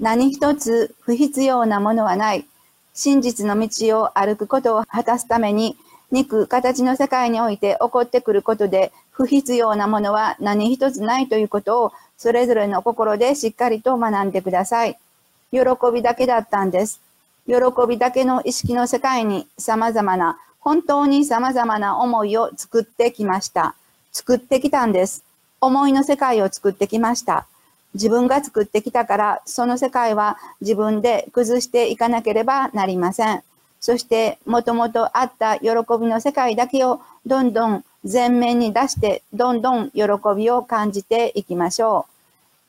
何一つ不必要なものはない。真実の道を歩くことを果たすために、肉、形の世界において起こってくることで不必要なものは何一つないということをそれぞれの心でしっかりと学んでください。喜びだけだったんです。喜びだけの意識の世界に様々な、本当に様々な思いを作ってきました。作ってきたんです。思いの世界を作ってきました。自分が作ってきたから、その世界は自分で崩していかなければなりません。そして、もともとあった喜びの世界だけをどんどん前面に出して、どんどん喜びを感じていきましょう。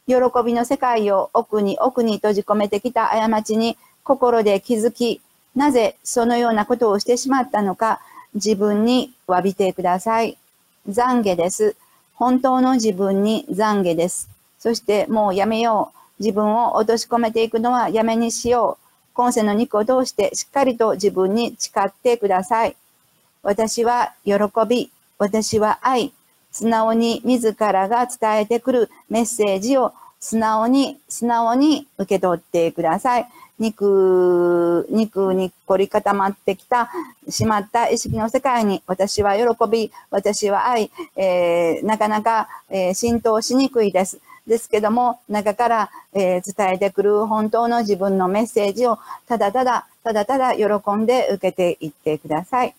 喜びの世界を奥に奥に閉じ込めてきた過ちに心で気づき、なぜそのようなことをしてしまったのか、自分に詫びてください。懺悔です。本当の自分に懺悔です。そしてもうやめよう。自分を落とし込めていくのはやめにしよう。今世の肉を通してしっかりと自分に誓ってください。私は喜び、私は愛、素直に自らが伝えてくるメッセージを素直に、素直に受け取ってください。肉、肉に凝り固まってきた、しまった意識の世界に、私は喜び、私は愛、えー、なかなか、えー、浸透しにくいです。ですけども、中から、えー、伝えてくる本当の自分のメッセージを、ただただ、ただただ喜んで受けていってください。